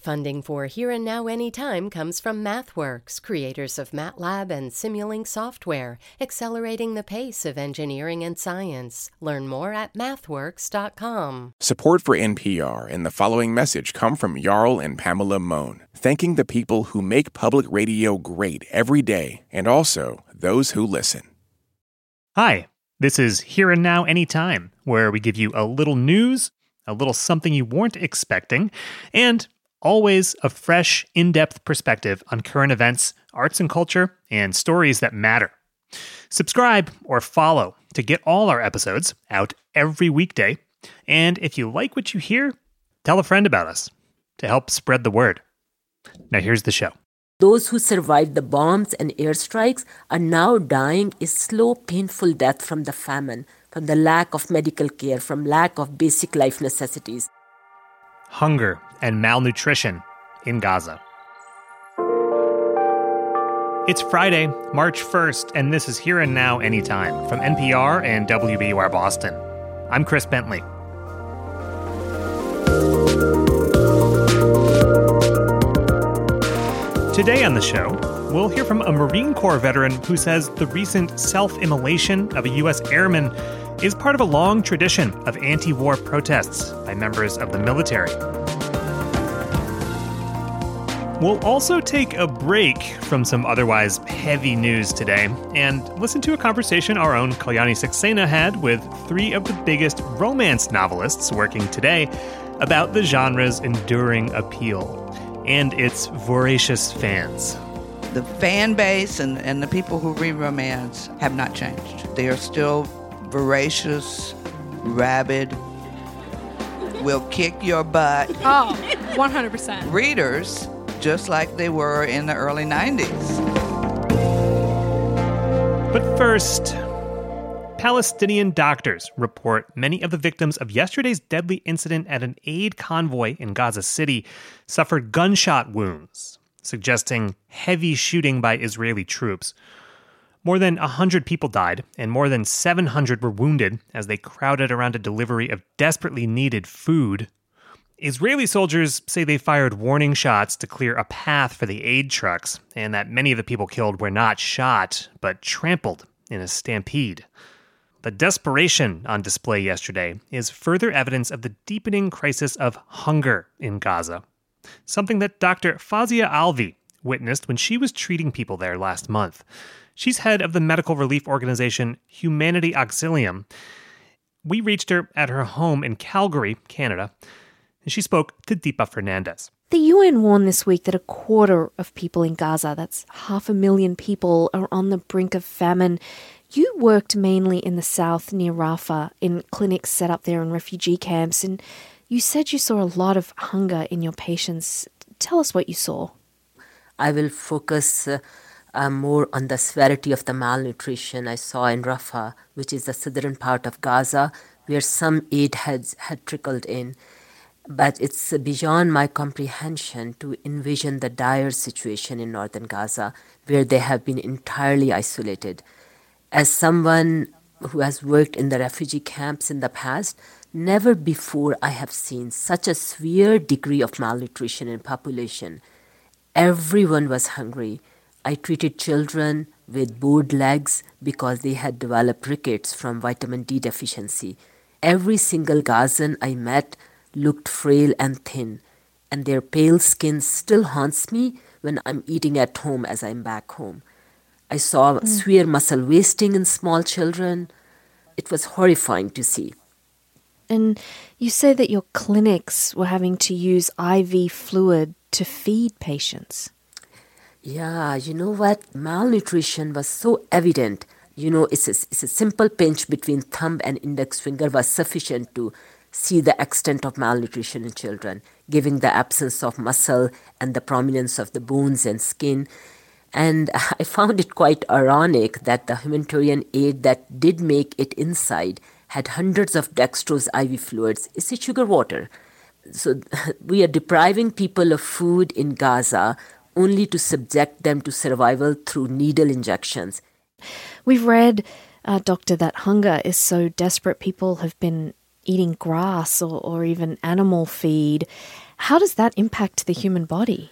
Funding for Here and Now Anytime comes from MathWorks, creators of MATLAB and Simulink software, accelerating the pace of engineering and science. Learn more at mathworks.com. Support for NPR and the following message come from Jarl and Pamela Mohn, thanking the people who make public radio great every day and also those who listen. Hi, this is Here and Now Anytime, where we give you a little news, a little something you weren't expecting, and Always a fresh, in depth perspective on current events, arts and culture, and stories that matter. Subscribe or follow to get all our episodes out every weekday. And if you like what you hear, tell a friend about us to help spread the word. Now, here's the show. Those who survived the bombs and airstrikes are now dying a slow, painful death from the famine, from the lack of medical care, from lack of basic life necessities. Hunger and malnutrition in Gaza. It's Friday, March 1st, and this is Here and Now Anytime from NPR and WBUR Boston. I'm Chris Bentley. Today on the show, we'll hear from a Marine Corps veteran who says the recent self immolation of a U.S. airman is part of a long tradition of anti war protests by members of the military. We'll also take a break from some otherwise heavy news today and listen to a conversation our own Kalyani Saxena had with three of the biggest romance novelists working today about the genre's enduring appeal and its voracious fans. The fan base and, and the people who read romance have not changed. They are still voracious, rabid, will kick your butt. Oh, 100%. Readers just like they were in the early 90s. But first, Palestinian doctors report many of the victims of yesterday's deadly incident at an aid convoy in Gaza City suffered gunshot wounds, suggesting heavy shooting by Israeli troops. More than 100 people died, and more than 700 were wounded as they crowded around a delivery of desperately needed food Israeli soldiers say they fired warning shots to clear a path for the aid trucks, and that many of the people killed were not shot, but trampled in a stampede. The desperation on display yesterday is further evidence of the deepening crisis of hunger in Gaza, something that Dr. Fozia Alvi witnessed when she was treating people there last month. She's head of the medical relief organization Humanity Auxilium. We reached her at her home in Calgary, Canada and she spoke to Deepa Fernandes. The UN warned this week that a quarter of people in Gaza, that's half a million people, are on the brink of famine. You worked mainly in the south near Rafah in clinics set up there in refugee camps, and you said you saw a lot of hunger in your patients. Tell us what you saw. I will focus uh, uh, more on the severity of the malnutrition I saw in Rafah, which is the southern part of Gaza, where some aid had, had trickled in but it's beyond my comprehension to envision the dire situation in northern Gaza, where they have been entirely isolated. As someone who has worked in the refugee camps in the past, never before I have seen such a severe degree of malnutrition in population. Everyone was hungry. I treated children with bored legs because they had developed rickets from vitamin D deficiency. Every single Gazan I met looked frail and thin, and their pale skin still haunts me when I'm eating at home as I'm back home. I saw mm. severe muscle wasting in small children. It was horrifying to see. And you say that your clinics were having to use IV fluid to feed patients. Yeah, you know what? Malnutrition was so evident. You know, it's a, it's a simple pinch between thumb and index finger was sufficient to see the extent of malnutrition in children, giving the absence of muscle and the prominence of the bones and skin. And I found it quite ironic that the humanitarian aid that did make it inside had hundreds of dextrose IV fluids. It's a sugar water. So we are depriving people of food in Gaza only to subject them to survival through needle injections. We've read, uh, Doctor, that hunger is so desperate people have been eating grass or, or even animal feed. How does that impact the human body?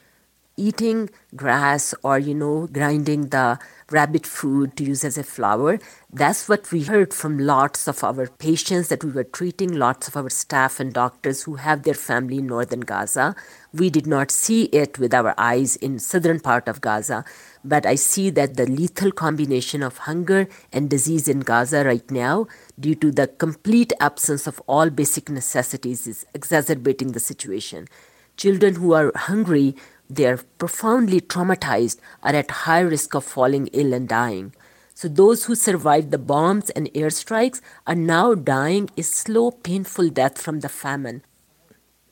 Eating grass or you know grinding the rabbit food to use as a flour that's what we heard from lots of our patients that we were treating lots of our staff and doctors who have their family in northern gaza. We did not see it with our eyes in southern part of gaza but i see that the lethal combination of hunger and disease in gaza right now due to the complete absence of all basic necessities is exacerbating the situation. Children who are hungry they are profoundly traumatized, are at high risk of falling ill and dying. So those who survived the bombs and airstrikes are now dying a slow, painful death from the famine.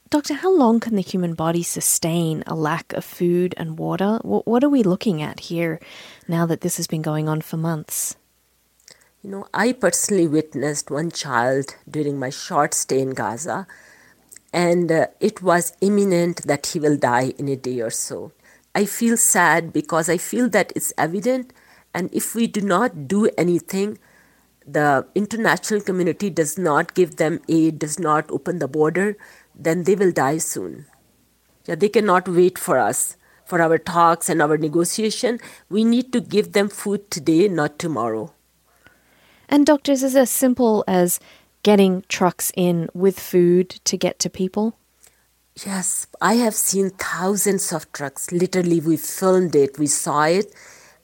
Doctor, how long can the human body sustain a lack of food and water? What are we looking at here now that this has been going on for months? You know, I personally witnessed one child during my short stay in Gaza and uh, it was imminent that he will die in a day or so. I feel sad because I feel that it's evident, and if we do not do anything, the international community does not give them aid, does not open the border, then they will die soon. Yeah, they cannot wait for us, for our talks and our negotiation. We need to give them food today, not tomorrow. And doctors, is as simple as getting trucks in with food to get to people? Yes, I have seen thousands of trucks. Literally, we filmed it, we saw it.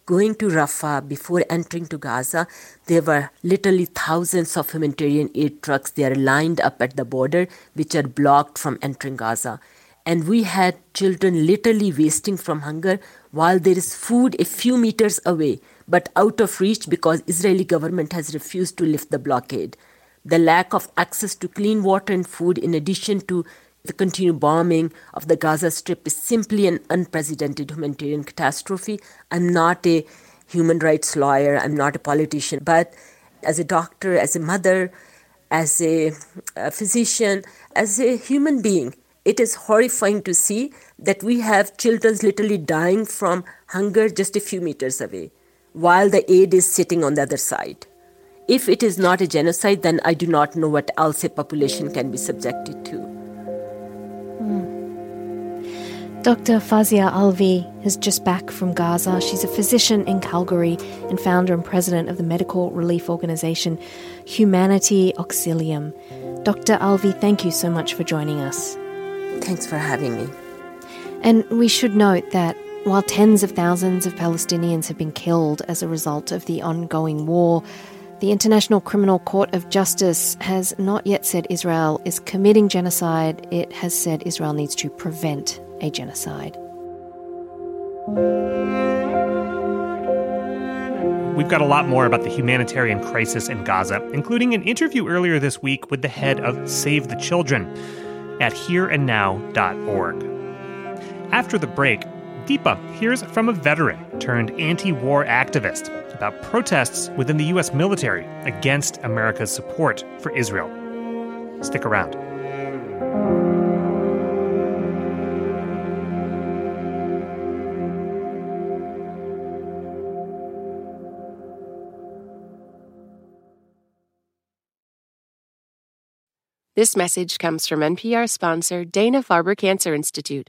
Going to Rafah before entering to Gaza, there were literally thousands of humanitarian aid trucks. They are lined up at the border, which are blocked from entering Gaza. And we had children literally wasting from hunger while there is food a few meters away, but out of reach because Israeli government has refused to lift the blockade the lack of access to clean water and food, in addition to the continued bombing of the Gaza Strip, is simply an unprecedented humanitarian catastrophe. I'm not a human rights lawyer, I'm not a politician, but as a doctor, as a mother, as a, a physician, as a human being, it is horrifying to see that we have children literally dying from hunger just a few meters away while the aid is sitting on the other side. If it is not a genocide, then I do not know what else a population can be subjected to. Mm. Dr. Fozia Alvi is just back from Gaza. She's a physician in Calgary and founder and president of the medical relief organization Humanity Auxilium. Dr. Alvi, thank you so much for joining us. Thanks for having me. And we should note that while tens of thousands of Palestinians have been killed as a result of the ongoing war, the International Criminal Court of Justice has not yet said Israel is committing genocide. It has said Israel needs to prevent a genocide. We've got a lot more about the humanitarian crisis in Gaza, including an interview earlier this week with the head of Save the Children at hereandnow.org. After the break, Deepa hears from a veteran turned anti war activist about protests within the U.S. military against America's support for Israel. Stick around. This message comes from NPR sponsor Dana Farber Cancer Institute.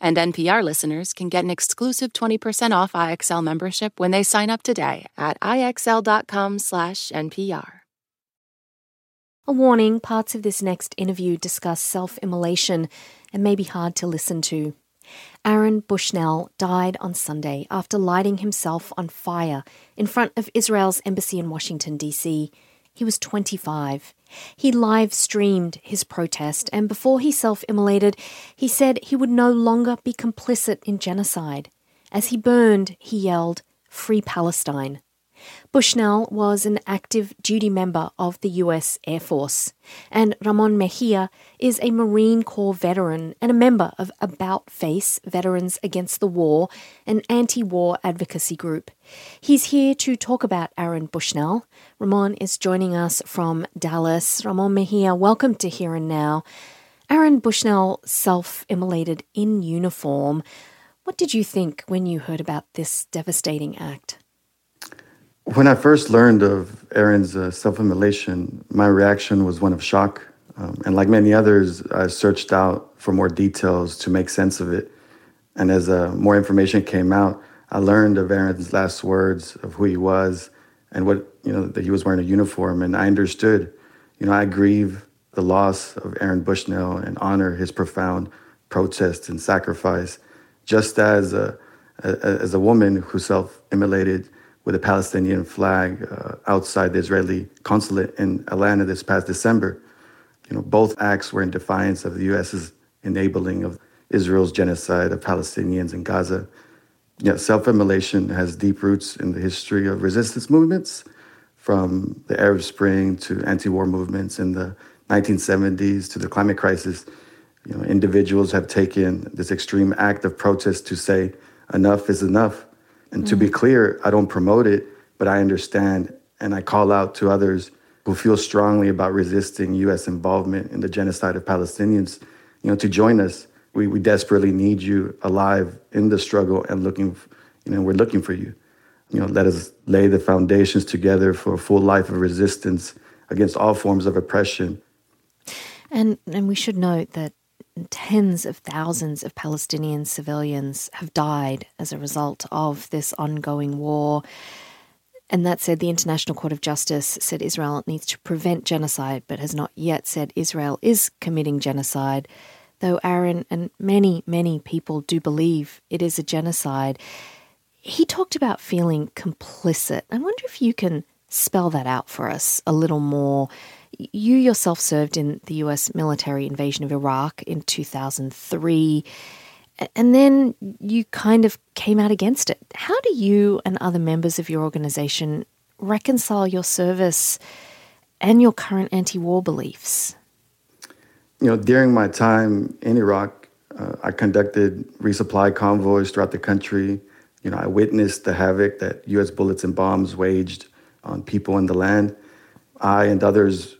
And NPR listeners can get an exclusive 20% off IXL membership when they sign up today at ixl.com/npr. A warning parts of this next interview discuss self immolation and may be hard to listen to. Aaron Bushnell died on Sunday after lighting himself on fire in front of Israel's embassy in Washington, D.C. He was 25. He live streamed his protest, and before he self immolated, he said he would no longer be complicit in genocide. As he burned, he yelled, Free Palestine. Bushnell was an active duty member of the US Air Force, and Ramon Mejia is a Marine Corps veteran and a member of About Face Veterans Against the War, an anti war advocacy group. He's here to talk about Aaron Bushnell. Ramon is joining us from Dallas. Ramon Mejia, welcome to Here and Now. Aaron Bushnell self immolated in uniform. What did you think when you heard about this devastating act? When I first learned of Aaron's uh, self immolation, my reaction was one of shock. Um, and like many others, I searched out for more details to make sense of it. And as uh, more information came out, I learned of Aaron's last words of who he was and what, you know, that he was wearing a uniform. And I understood, you know, I grieve the loss of Aaron Bushnell and honor his profound protest and sacrifice, just as a, a as a woman who self immolated with a Palestinian flag uh, outside the Israeli consulate in Atlanta this past December. You know, both acts were in defiance of the U.S.'s enabling of Israel's genocide of Palestinians in Gaza. Know, self-immolation has deep roots in the history of resistance movements, from the Arab Spring to anti-war movements in the 1970s to the climate crisis. You know, individuals have taken this extreme act of protest to say enough is enough and mm to be mm. clear, I don't promote it, but I understand and I call out to others who feel strongly about resisting U.S. involvement in the genocide of Palestinians, you know, to join us. We, we desperately need you alive in the struggle and looking, you know, we're looking for you. You know, let us lay the foundations together for a full life of resistance against all forms of oppression. And and we should note that tens of thousands of Palestinian civilians have died as a result of this ongoing war. And that said, the International Court of Justice said Israel needs to prevent genocide, but has not yet said Israel is committing genocide. Though Aaron and many, many people do believe it is a genocide, he talked about feeling complicit. I wonder if you can spell that out for us a little more you yourself served in the US military invasion of Iraq in 2003, and then you kind of came out against it. How do you and other members of your organization reconcile your service and your current anti war beliefs? You know, during my time in Iraq, uh, I conducted resupply convoys throughout the country. You know, I witnessed the havoc that U.S. bullets and bombs waged on people in the land. I and others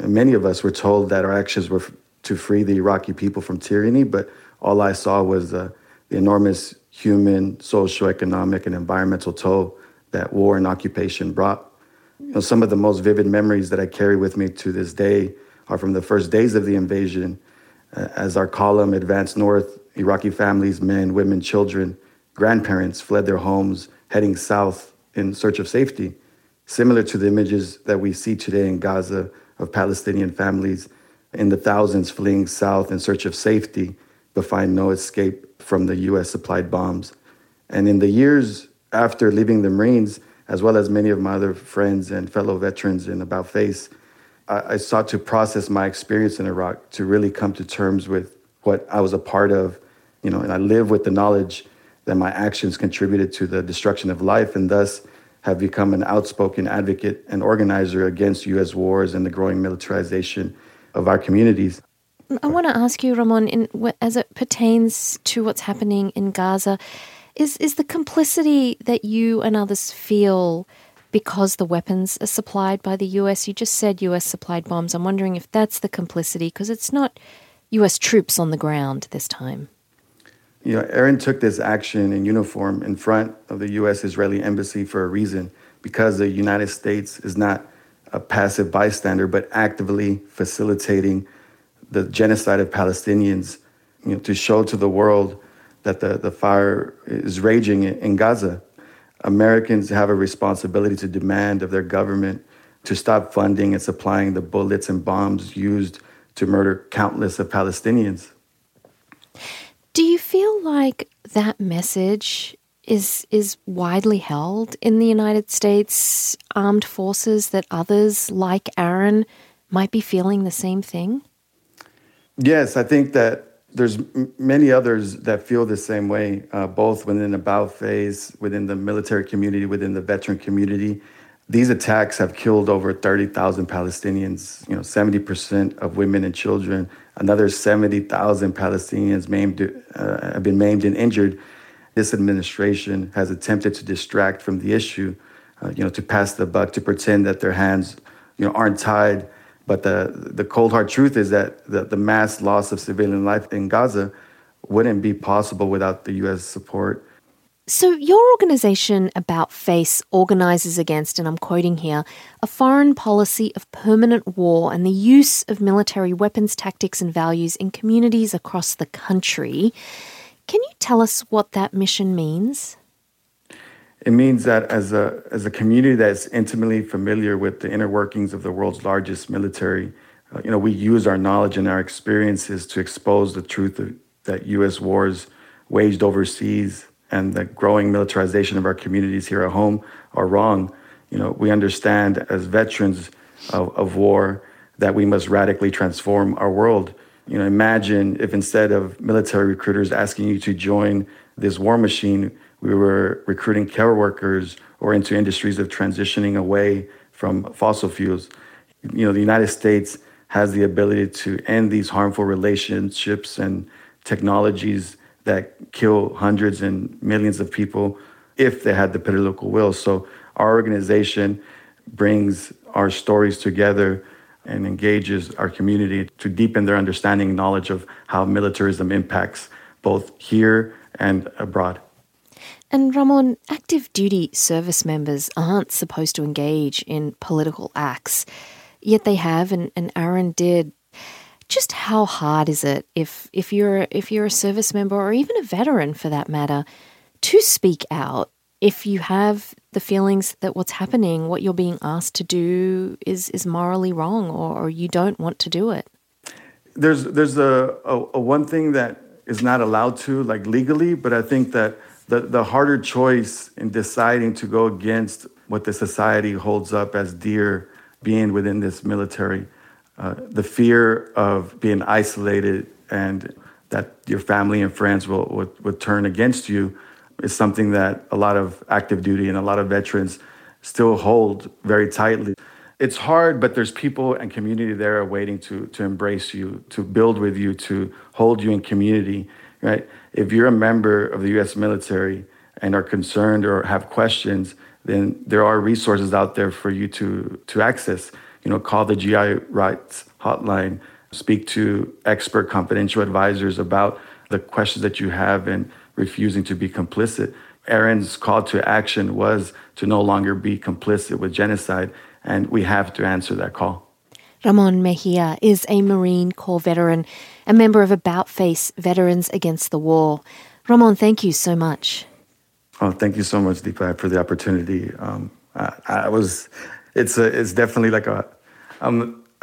many of us were told that our actions were to free the Iraqi people from tyranny, but all I saw was uh, the enormous human, social, economic, and environmental toll that war and occupation brought. You know, some of the most vivid memories that I carry with me to this day are from the first days of the invasion. Uh, as our column advanced north, Iraqi families, men, women, children, grandparents fled their homes, heading south in search of safety. Similar to the images that we see today in Gaza of Palestinian families in the thousands fleeing south in search of safety, but find no escape from the US supplied bombs. And in the years after leaving the Marines, as well as many of my other friends and fellow veterans in About Face, I, I sought to process my experience in Iraq to really come to terms with what I was a part of, you know, and I live with the knowledge that my actions contributed to the destruction of life and thus have become an outspoken advocate and organizer against U.S. wars and the growing militarization of our communities. I want to ask you, Ramon, in, as it pertains to what's happening in Gaza, is is the complicity that you and others feel because the weapons are supplied by the U.S. You just said U.S. supplied bombs. I'm wondering if that's the complicity because it's not U.S. troops on the ground this time you know, Aaron took this action in uniform in front of the U.S. Israeli embassy for a reason, because the United States is not a passive bystander, but actively facilitating the genocide of Palestinians, you know, to show to the world that the, the fire is raging in Gaza. Americans have a responsibility to demand of their government to stop funding and supplying the bullets and bombs used to murder countless of Palestinians. Do you feel like that message is is widely held in the United States armed forces that others like Aaron might be feeling the same thing? Yes, I think that there's m- many others that feel the same way, uh, both within the About Face, within the military community, within the veteran community. These attacks have killed over 30,000 Palestinians, you know, 70% of women and children. Another 70,000 Palestinians maimed, uh, have been maimed and injured. This administration has attempted to distract from the issue, uh, you know, to pass the buck, to pretend that their hands, you know, aren't tied. But the, the cold hard truth is that the, the mass loss of civilian life in Gaza wouldn't be possible without the U.S. support so, your organisation, About Face, organises against, and I'm quoting here, a foreign policy of permanent war and the use of military weapons, tactics, and values in communities across the country. Can you tell us what that mission means? It means that as a, as a community that's intimately familiar with the inner workings of the world's largest military, uh, you know, we use our knowledge and our experiences to expose the truth of, that U.S. wars waged overseas and the growing militarization of our communities here at home are wrong. You know, we understand as veterans of, of war that we must radically transform our world. You know, imagine if instead of military recruiters asking you to join this war machine, we were recruiting care workers or into industries of transitioning away from fossil fuels. You know, the United States has the ability to end these harmful relationships and technologies that kill hundreds and millions of people if they had the political will. So our organization brings our stories together and engages our community to deepen their understanding and knowledge of how militarism impacts both here and abroad. And Ramon, active duty service members aren't supposed to engage in political acts, yet they have, and, and Aaron did just how hard is it if if you're if you're a service member or even a veteran for that matter to speak out if you have the feelings that what's happening what you're being asked to do is is morally wrong or, or you don't want to do it? There's there's a, a, a one thing that is not allowed to like legally but i think that the, the harder choice in deciding to go against what the society holds up as dear being within this military uh, the fear of being isolated and that your family and friends will would, would turn against you is something that a lot of active duty and a lot of veterans still hold very tightly. It's hard, but there's people and community there waiting to to embrace you, to build with you, to hold you in community. Right? If you're a member of the U.S. military and are concerned or have questions, then there are resources out there for you to to access you know, call the GI rights hotline, speak to expert confidential advisors about the questions that you have and refusing to be complicit. Aaron's call to action was to no longer be complicit with genocide, and we have to answer that call. Ramon Mejia is a Marine Corps veteran, a member of About Face Veterans Against the War. Ramon, thank you so much. Oh, thank you so much, Deepa, for the opportunity. Um, I, I, was, it's a, it's definitely like a, I'm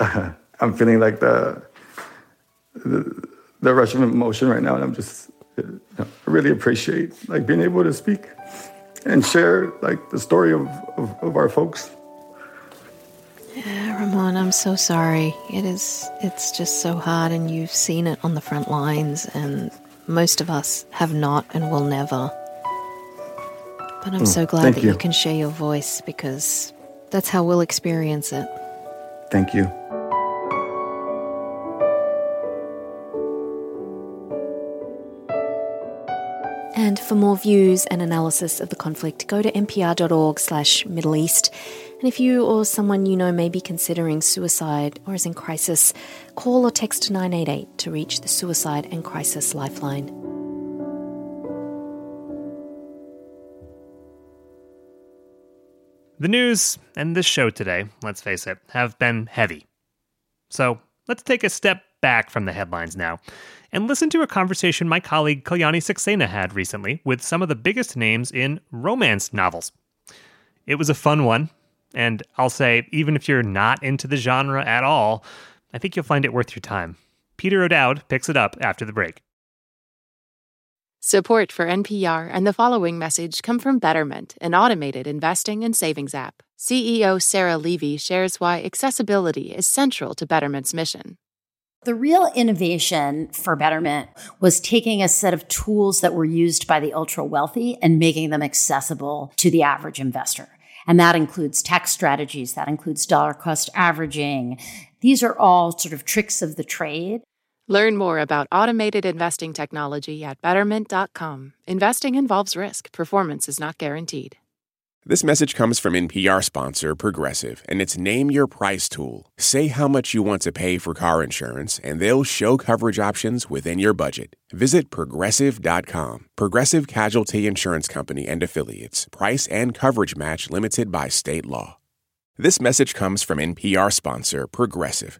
I'm feeling like the, the, the rush of emotion right now, and I'm just you know, I really appreciate like being able to speak and share like the story of, of, of our folks. Yeah, Ramon, I'm so sorry. It is it's just so hard and you've seen it on the front lines and most of us have not and will never. But I'm mm, so glad that you. you can share your voice because that's how we'll experience it. Thank you. And for more views and analysis of the conflict, go to npr.org slash Middle East. And if you or someone you know may be considering suicide or is in crisis, call or text 988 to reach the Suicide and Crisis Lifeline. The news and this show today, let's face it, have been heavy. So let's take a step back from the headlines now and listen to a conversation my colleague Kalyani Saxena had recently with some of the biggest names in romance novels. It was a fun one, and I'll say, even if you're not into the genre at all, I think you'll find it worth your time. Peter O'Dowd picks it up after the break. Support for NPR and the following message come from Betterment, an automated investing and savings app. CEO Sarah Levy shares why accessibility is central to Betterment's mission. The real innovation for Betterment was taking a set of tools that were used by the ultra wealthy and making them accessible to the average investor. And that includes tax strategies, that includes dollar cost averaging. These are all sort of tricks of the trade Learn more about automated investing technology at betterment.com. Investing involves risk, performance is not guaranteed. This message comes from NPR sponsor Progressive and its Name Your Price tool. Say how much you want to pay for car insurance, and they'll show coverage options within your budget. Visit progressive.com. Progressive Casualty Insurance Company and Affiliates. Price and coverage match limited by state law. This message comes from NPR sponsor Progressive.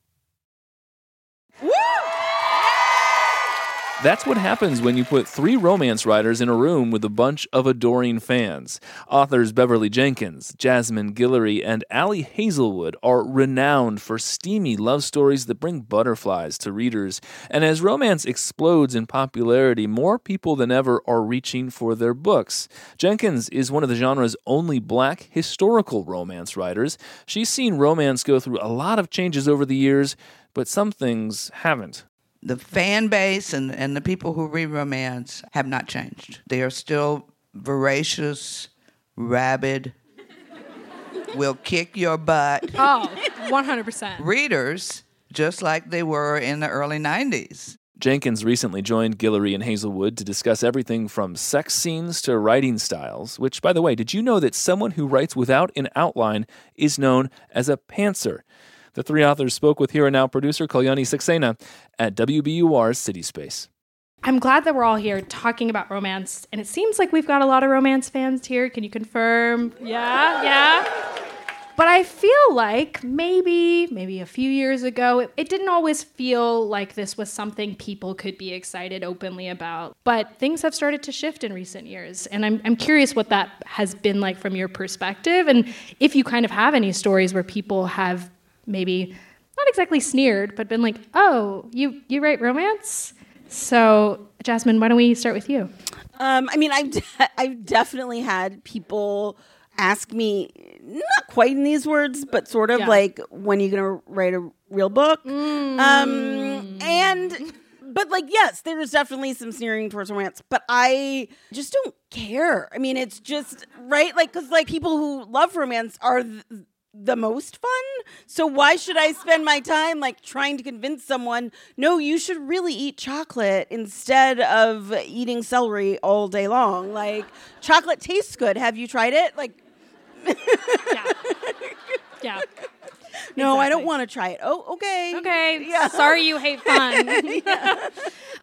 That's what happens when you put three romance writers in a room with a bunch of adoring fans. Authors Beverly Jenkins, Jasmine Guillory, and Ali Hazelwood are renowned for steamy love stories that bring butterflies to readers. And as romance explodes in popularity, more people than ever are reaching for their books. Jenkins is one of the genre's only black historical romance writers. She's seen romance go through a lot of changes over the years, but some things haven't the fan base and, and the people who read romance have not changed. They are still voracious, rabid, will kick your butt. Oh, 100%. Readers, just like they were in the early 90s. Jenkins recently joined Guillory and Hazelwood to discuss everything from sex scenes to writing styles, which, by the way, did you know that someone who writes without an outline is known as a pantser? The three authors spoke with Here and Now producer Kalyani Saxena at WBUR's City Space. I'm glad that we're all here talking about romance, and it seems like we've got a lot of romance fans here. Can you confirm? Yeah, yeah. But I feel like maybe, maybe a few years ago, it, it, didn't always feel like this was something people could be excited openly about. But things have started to shift in recent years. And I'm, I'm curious what that has been like from your perspective. And if you kind of have any stories where people have maybe not exactly sneered, but been like, "Oh, you you write romance?" So, Jasmine, why don't we start with you? Um, I mean, I've de- I've definitely had people ask me not quite in these words, but sort of yeah. like, "When are you going to write a real book?" Mm. Um, and but like yes there's definitely some sneering towards romance but i just don't care i mean it's just right like because like people who love romance are th- the most fun. So why should I spend my time like trying to convince someone, no, you should really eat chocolate instead of eating celery all day long? Like chocolate tastes good. Have you tried it? Like Yeah. Yeah. No, exactly. I don't want to try it. Oh, okay. Okay. Yeah. Sorry you hate fun. yeah.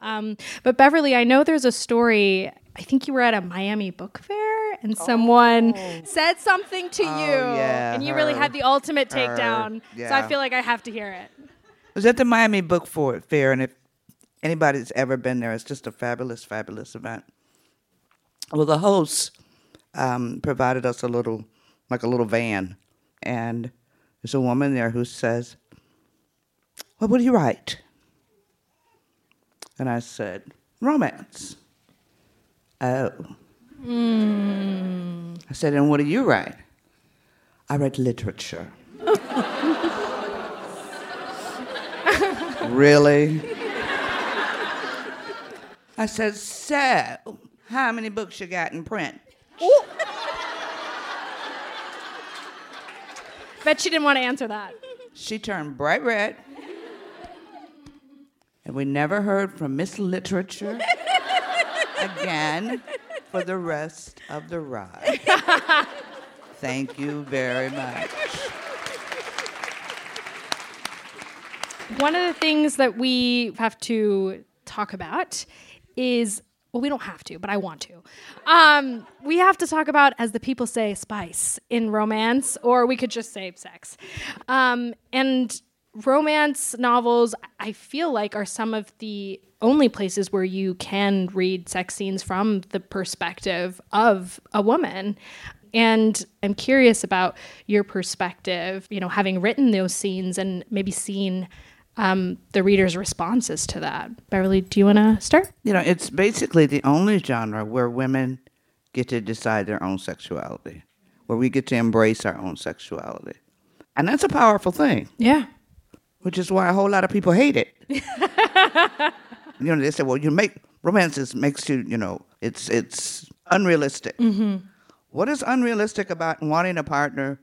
um, but Beverly, I know there's a story I think you were at a Miami book fair and someone oh. said something to oh, you yeah, and you her, really had the ultimate her, takedown. Yeah. So I feel like I have to hear it. It was at the Miami Book Fair, and if anybody's ever been there, it's just a fabulous, fabulous event. Well, the hosts um, provided us a little, like a little van, and there's a woman there who says, "What would you write?" And I said, "Romance." Oh. Mm. I said, and what do you write? I write literature. really? I said, so, how many books you got in print? Bet she didn't want to answer that. She turned bright red. And we never heard from Miss Literature again for the rest of the ride. Thank you very much. One of the things that we have to talk about is well, we don't have to, but I want to. Um, we have to talk about, as the people say, spice in romance, or we could just say sex. Um, and romance novels, I feel like, are some of the only places where you can read sex scenes from the perspective of a woman. And I'm curious about your perspective, you know, having written those scenes and maybe seen um, the reader's responses to that. Beverly, do you want to start? You know, it's basically the only genre where women get to decide their own sexuality, where we get to embrace our own sexuality. And that's a powerful thing. Yeah. Which is why a whole lot of people hate it. you know, they say, well, you make romances makes you, you know, it's it's unrealistic. Mm-hmm. What is unrealistic about wanting a partner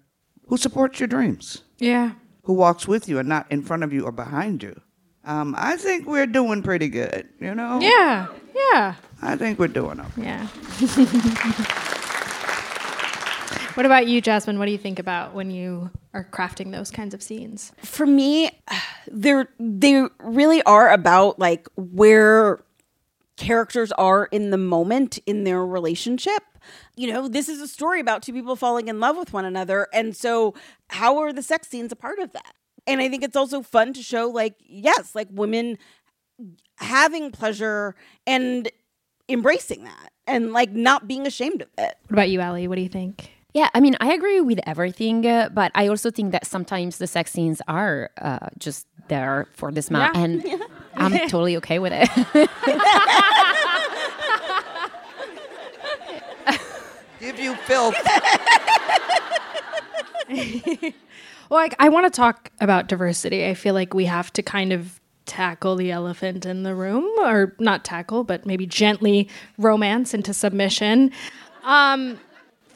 who supports your dreams? Yeah who walks with you and not in front of you or behind you. Um, I think we're doing pretty good, you know? Yeah, yeah. I think we're doing okay. Yeah. what about you, Jasmine? What do you think about when you are crafting those kinds of scenes? For me, they're they really are about like where characters are in the moment in their relationship you know, this is a story about two people falling in love with one another. And so, how are the sex scenes a part of that? And I think it's also fun to show, like, yes, like women having pleasure and embracing that and like not being ashamed of it. What about you, Ali? What do you think? Yeah, I mean, I agree with everything, uh, but I also think that sometimes the sex scenes are uh, just there for this man, yeah. and yeah. I'm totally okay with it. Give you filth. well, like, I want to talk about diversity. I feel like we have to kind of tackle the elephant in the room, or not tackle, but maybe gently romance into submission. Um,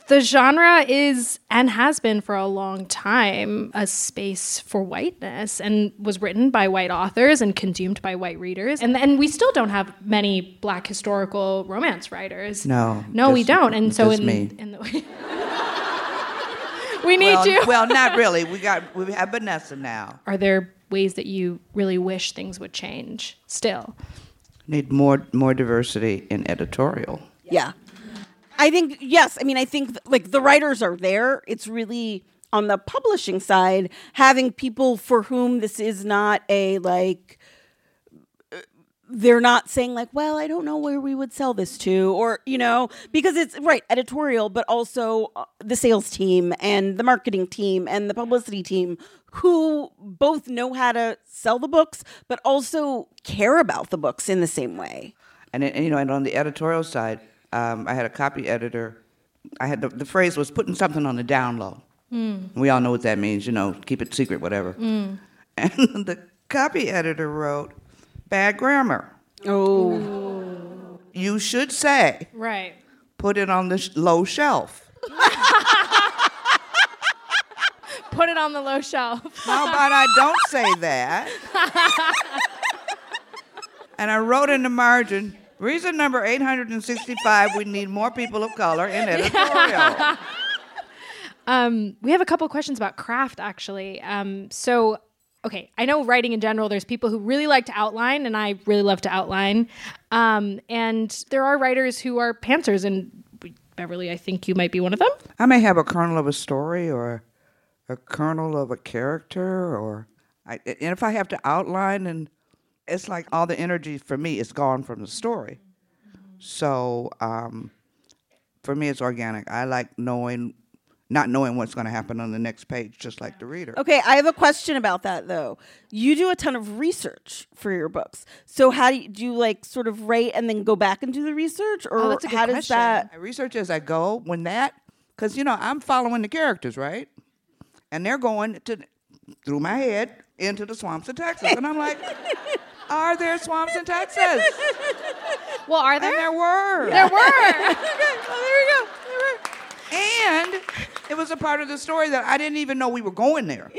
the genre is and has been for a long time a space for whiteness and was written by white authors and consumed by white readers. And and we still don't have many black historical romance writers. No. No, just, we don't. And so in, me. in the We need well, you. well, not really. We got we have Vanessa now. Are there ways that you really wish things would change still? Need more more diversity in editorial. Yeah. I think yes. I mean, I think like the writers are there. It's really on the publishing side having people for whom this is not a like they're not saying like well i don't know where we would sell this to or you know because it's right editorial but also uh, the sales team and the marketing team and the publicity team who both know how to sell the books but also care about the books in the same way and, and you know and on the editorial side um, I had a copy editor. I had the, the phrase was putting something on the down low. Mm. We all know what that means, you know, keep it secret, whatever. Mm. And the copy editor wrote, bad grammar. Oh. You should say, right. Put it on the sh- low shelf. Put it on the low shelf. How about I don't say that? and I wrote in the margin, Reason number 865 we need more people of color in editorial. um, we have a couple questions about craft, actually. Um, so, okay, I know writing in general, there's people who really like to outline, and I really love to outline. Um, and there are writers who are pantsers, and Beverly, I think you might be one of them. I may have a kernel of a story or a kernel of a character, or I, and if I have to outline and it's like all the energy for me is gone from the story. So um, for me, it's organic. I like knowing, not knowing what's going to happen on the next page, just like the reader. Okay, I have a question about that though. You do a ton of research for your books. So how do you, do you like sort of write and then go back and do the research, or oh, how does question. that? I research as I go. When that, because you know I'm following the characters, right? And they're going to through my head into the swamps of Texas, and I'm like. Are there swamps in Texas? Well, are there? And there were. There were. okay, well, there we go. There were. And it was a part of the story that I didn't even know we were going there.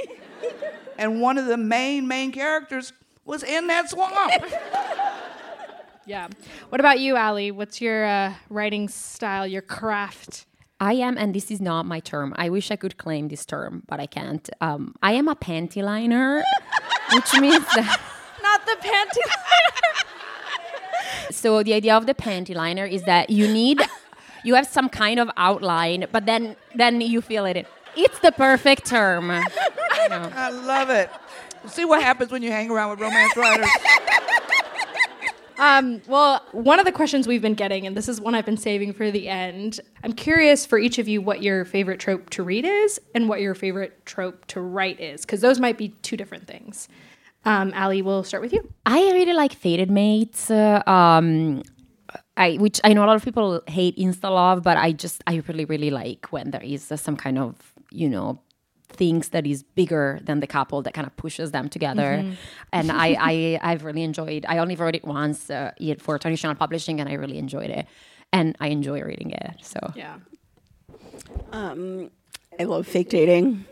And one of the main, main characters was in that swamp. yeah. What about you, Ali? What's your uh, writing style, your craft? I am, and this is not my term. I wish I could claim this term, but I can't. Um, I am a panty liner, which means that not the panty So the idea of the panty liner is that you need, you have some kind of outline, but then then you feel it. It's the perfect term. I love it. See what happens when you hang around with romance writers. Um, well, one of the questions we've been getting, and this is one I've been saving for the end. I'm curious for each of you what your favorite trope to read is and what your favorite trope to write is, because those might be two different things. Um, Ali, we'll start with you. I really like Fated Mates. Uh, um, I, which I know a lot of people hate insta love, but I just I really really like when there is uh, some kind of you know things that is bigger than the couple that kind of pushes them together. Mm-hmm. Mhm. And I, I I've really enjoyed. I only wrote it once uh, it- for traditional Publishing, and I really enjoyed it, and I enjoy reading it. So yeah. Um, I love fake dating.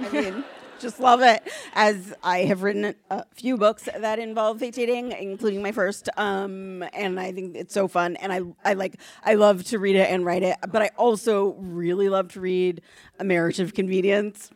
I mean, just love it. As I have written a few books that involve fake dating, including my first, um, and I think it's so fun. And I, I like, I love to read it and write it. But I also really love to read A Marriage of Convenience.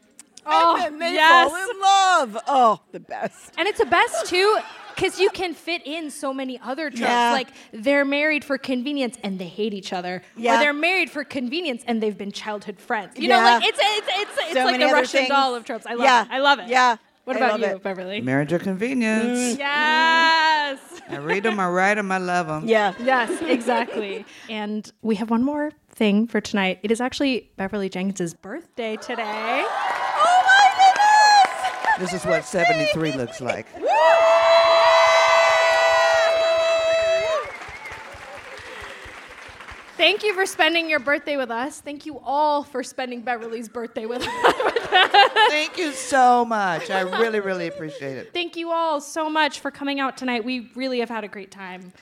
Oh, and then they yes. fall in love. Oh, the best. And it's the best too, because you can fit in so many other tropes. Yeah. Like they're married for convenience and they hate each other, Yeah. or they're married for convenience and they've been childhood friends. You know, like it's it's it's, it's So like many the Russian things. doll of tropes. I love Yeah. it. I love it. Yeah. What I about you, it. Beverly? Marriage of convenience. Yes. I read them, I write them, I love them. Yeah. Yes, exactly. and we have one more thing for tonight. It is actually Beverly Jenkins's birthday today. This is what 73 looks like. Thank you for spending your birthday with us. Thank you all for spending Beverly's birthday with us. Thank you so much. I really, really appreciate it. Thank you all so much for coming out tonight. We really have had a great time.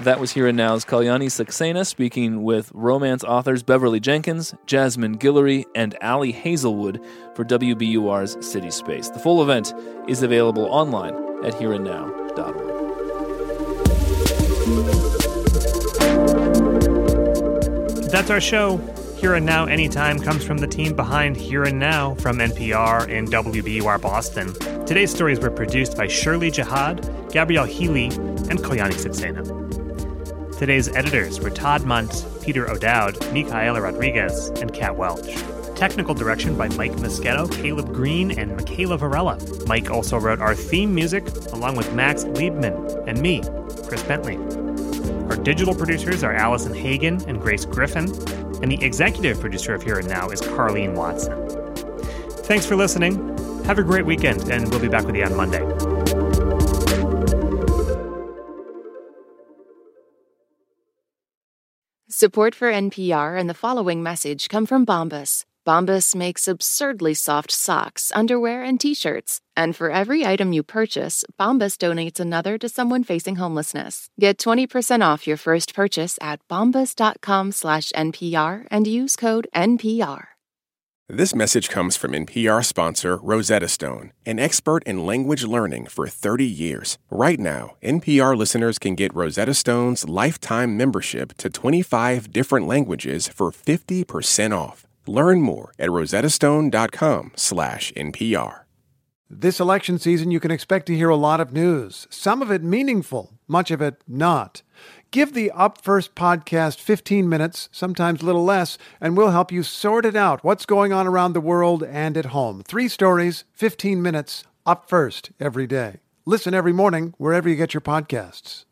That was Here and Now's Kalyani Saxena speaking with romance authors Beverly Jenkins, Jasmine Guillory, and Ali Hazelwood for WBUR's City Space. The full event is available online at hereandnow.org. That's our show. Here and Now Anytime comes from the team behind Here and Now from NPR and WBUR Boston. Today's stories were produced by Shirley Jihad, Gabrielle Healy, and Kalyani Saxena. Today's editors were Todd Mundt, Peter O'Dowd, Micaela Rodriguez, and Kat Welch. Technical direction by Mike Moschetto, Caleb Green, and Michaela Varela. Mike also wrote our theme music along with Max Liebman and me, Chris Bentley. Our digital producers are Allison Hagen and Grace Griffin, and the executive producer of Here and Now is Carlene Watson. Thanks for listening. Have a great weekend, and we'll be back with you on Monday. Support for NPR and the following message come from Bombas. Bombas makes absurdly soft socks, underwear, and t-shirts. And for every item you purchase, Bombas donates another to someone facing homelessness. Get 20% off your first purchase at bombas.com slash NPR and use code NPR. This message comes from NPR sponsor Rosetta Stone, an expert in language learning for 30 years. Right now, NPR listeners can get Rosetta Stone's lifetime membership to 25 different languages for 50% off. Learn more at rosettastone.com/npr. This election season, you can expect to hear a lot of news, some of it meaningful, much of it not. Give the Up First podcast 15 minutes, sometimes a little less, and we'll help you sort it out what's going on around the world and at home. Three stories, 15 minutes, Up First every day. Listen every morning wherever you get your podcasts.